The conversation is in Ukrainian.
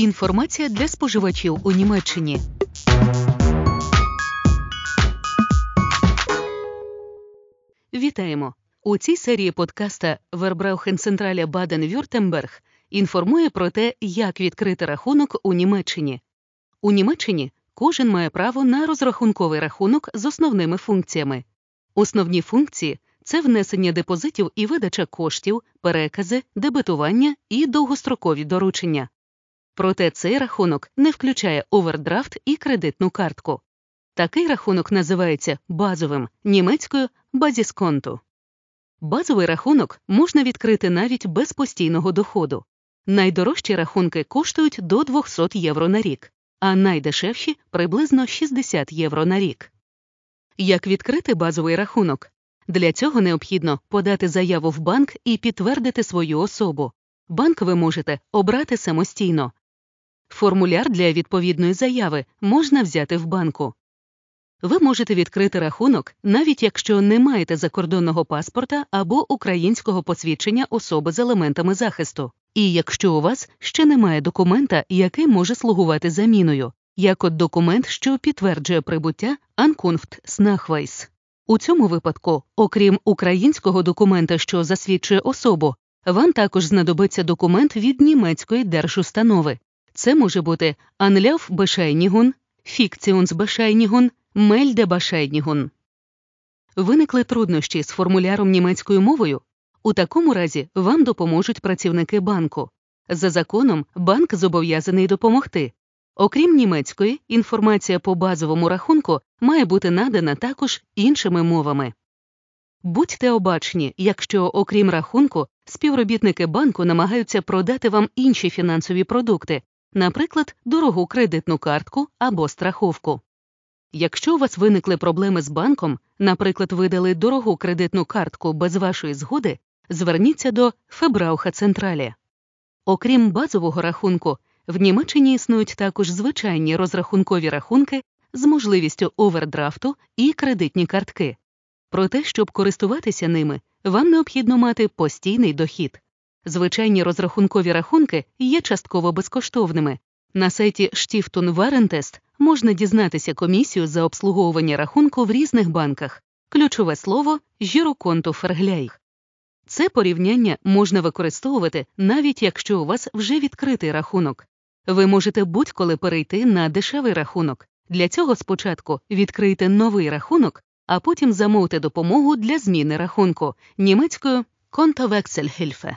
Інформація для споживачів у Німеччині. Вітаємо! У цій серії подкаста Вербраухенцентраля Баден-Вюртемберг інформує про те, як відкрити рахунок у Німеччині. У Німеччині кожен має право на розрахунковий рахунок з основними функціями. Основні функції це внесення депозитів і видача коштів, перекази, дебетування і довгострокові доручення. Проте цей рахунок не включає овердрафт і кредитну картку. Такий рахунок називається базовим німецькою Basiskonto. Базовий рахунок можна відкрити навіть без постійного доходу. Найдорожчі рахунки коштують до 200 євро на рік, а найдешевші приблизно 60 євро на рік. Як відкрити базовий рахунок? Для цього необхідно подати заяву в банк і підтвердити свою особу. Банк ви можете обрати самостійно. Формуляр для відповідної заяви можна взяти в банку. Ви можете відкрити рахунок, навіть якщо не маєте закордонного паспорта або українського посвідчення особи з елементами захисту, і якщо у вас ще немає документа, який може слугувати заміною, як от документ, що підтверджує прибуття Ankunft У цьому випадку, окрім українського документа, що засвідчує особу, вам також знадобиться документ від німецької держустанови. Це може бути Anlaufbescheinigung, Fiktionsbescheinigung, Meldebasheinigун. Виникли труднощі з формуляром німецькою мовою. У такому разі вам допоможуть працівники банку. За законом, банк зобов'язаний допомогти. Окрім німецької, інформація по базовому рахунку має бути надана також іншими мовами. Будьте обачні, якщо, окрім рахунку, співробітники банку намагаються продати вам інші фінансові продукти, наприклад, дорогу кредитну картку або страховку. Якщо у вас виникли проблеми з банком, наприклад, видали дорогу кредитну картку без вашої згоди, зверніться до Фебрауха Централі. Окрім базового рахунку, в Німеччині існують також звичайні розрахункові рахунки з можливістю овердрафту і кредитні картки. Проте, щоб користуватися ними, вам необхідно мати постійний дохід. Звичайні розрахункові рахунки є частково безкоштовними. На сайті Stiftung Warentest можна дізнатися комісію за обслуговування рахунку в різних банках. Ключове слово «Жіроконту Фергляйх». Це порівняння можна використовувати навіть якщо у вас вже відкритий рахунок. Ви можете будь-коли перейти на дешевий рахунок. Для цього спочатку відкрийте новий рахунок, а потім замовте допомогу для зміни рахунку німецькою «Kontowechselhilfe».